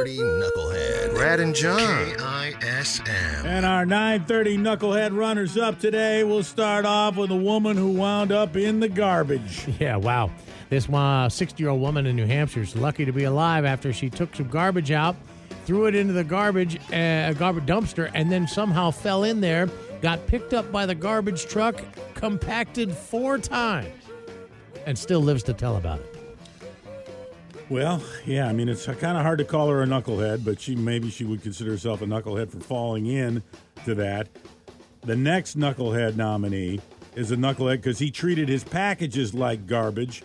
930 Knucklehead. Brad and John. KISM. And our 930 Knucklehead runners up today we'll start off with a woman who wound up in the garbage. Yeah, wow. This 60 year old woman in New Hampshire is lucky to be alive after she took some garbage out, threw it into the garbage, uh, garbage dumpster, and then somehow fell in there, got picked up by the garbage truck, compacted four times, and still lives to tell about it. Well, yeah, I mean it's kind of hard to call her a knucklehead, but she maybe she would consider herself a knucklehead for falling in to that. The next knucklehead nominee is a knucklehead because he treated his packages like garbage.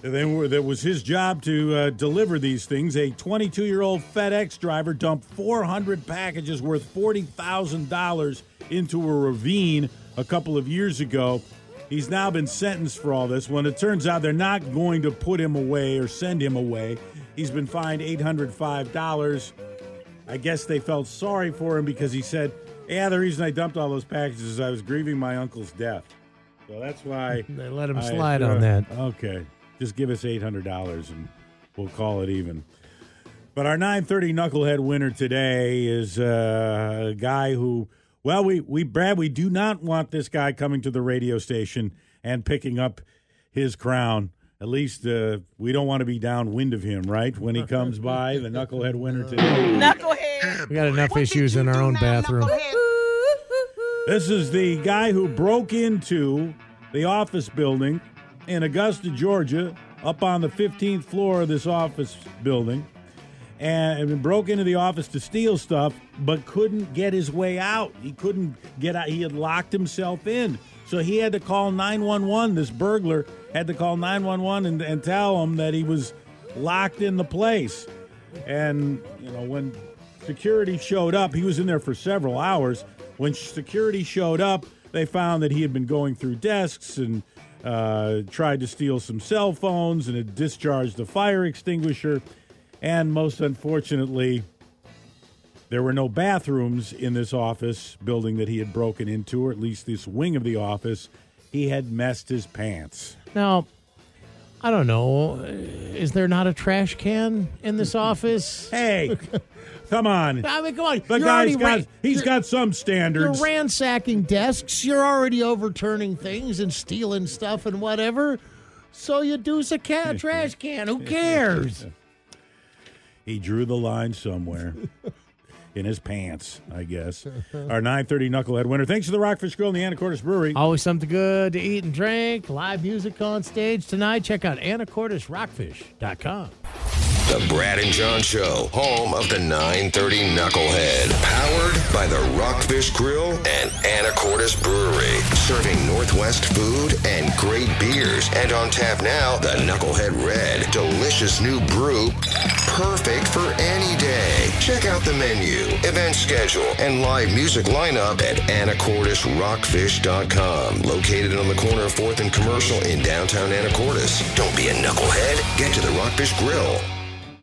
They were, that was his job to uh, deliver these things. A 22 year old FedEx driver dumped 400 packages worth $40,000 into a ravine a couple of years ago. He's now been sentenced for all this. When it turns out they're not going to put him away or send him away, he's been fined $805. I guess they felt sorry for him because he said, Yeah, the reason I dumped all those packages is I was grieving my uncle's death. So that's why they let him slide uh, on that. Okay. Just give us $800 and we'll call it even. But our 930 Knucklehead winner today is uh, a guy who well, we, we, Brad, we do not want this guy coming to the radio station and picking up his crown. At least uh, we don't want to be downwind of him, right? When he comes by, the knucklehead winner today. Knucklehead. We got enough what issues in our own bathroom. This is the guy who broke into the office building in Augusta, Georgia, up on the 15th floor of this office building and broke into the office to steal stuff, but couldn't get his way out. He couldn't get out. He had locked himself in. So he had to call 911. This burglar had to call 911 and, and tell him that he was locked in the place. And, you know, when security showed up, he was in there for several hours. When security showed up, they found that he had been going through desks and uh, tried to steal some cell phones and had discharged a fire extinguisher. And most unfortunately, there were no bathrooms in this office building that he had broken into, or at least this wing of the office. He had messed his pants. Now, I don't know. Is there not a trash can in this office? Hey, come on. I mean, come on. The you're guy's got, ran- he's got some standards. You're ransacking desks. You're already overturning things and stealing stuff and whatever. So you deuce a cat trash can. Who cares? He drew the line somewhere. in his pants, I guess. Our 930 Knucklehead winner. Thanks to the Rockfish Grill and the Anacortes Brewery. Always something good to eat and drink. Live music on stage tonight. Check out AnacortesRockfish.com. The Brad and John Show, home of the 930 Knucklehead. Powered by the Rockfish Grill and Anacortes Brewery. Serving Northwest food and great beers. And on tap now, the Knucklehead Red. Delicious new brew. Perfect for any day. Check out the menu, event schedule, and live music lineup at AnacortesRockfish.com. Located on the corner of 4th and Commercial in downtown Anacortes. Don't be a knucklehead. Get to the Rockfish Grill.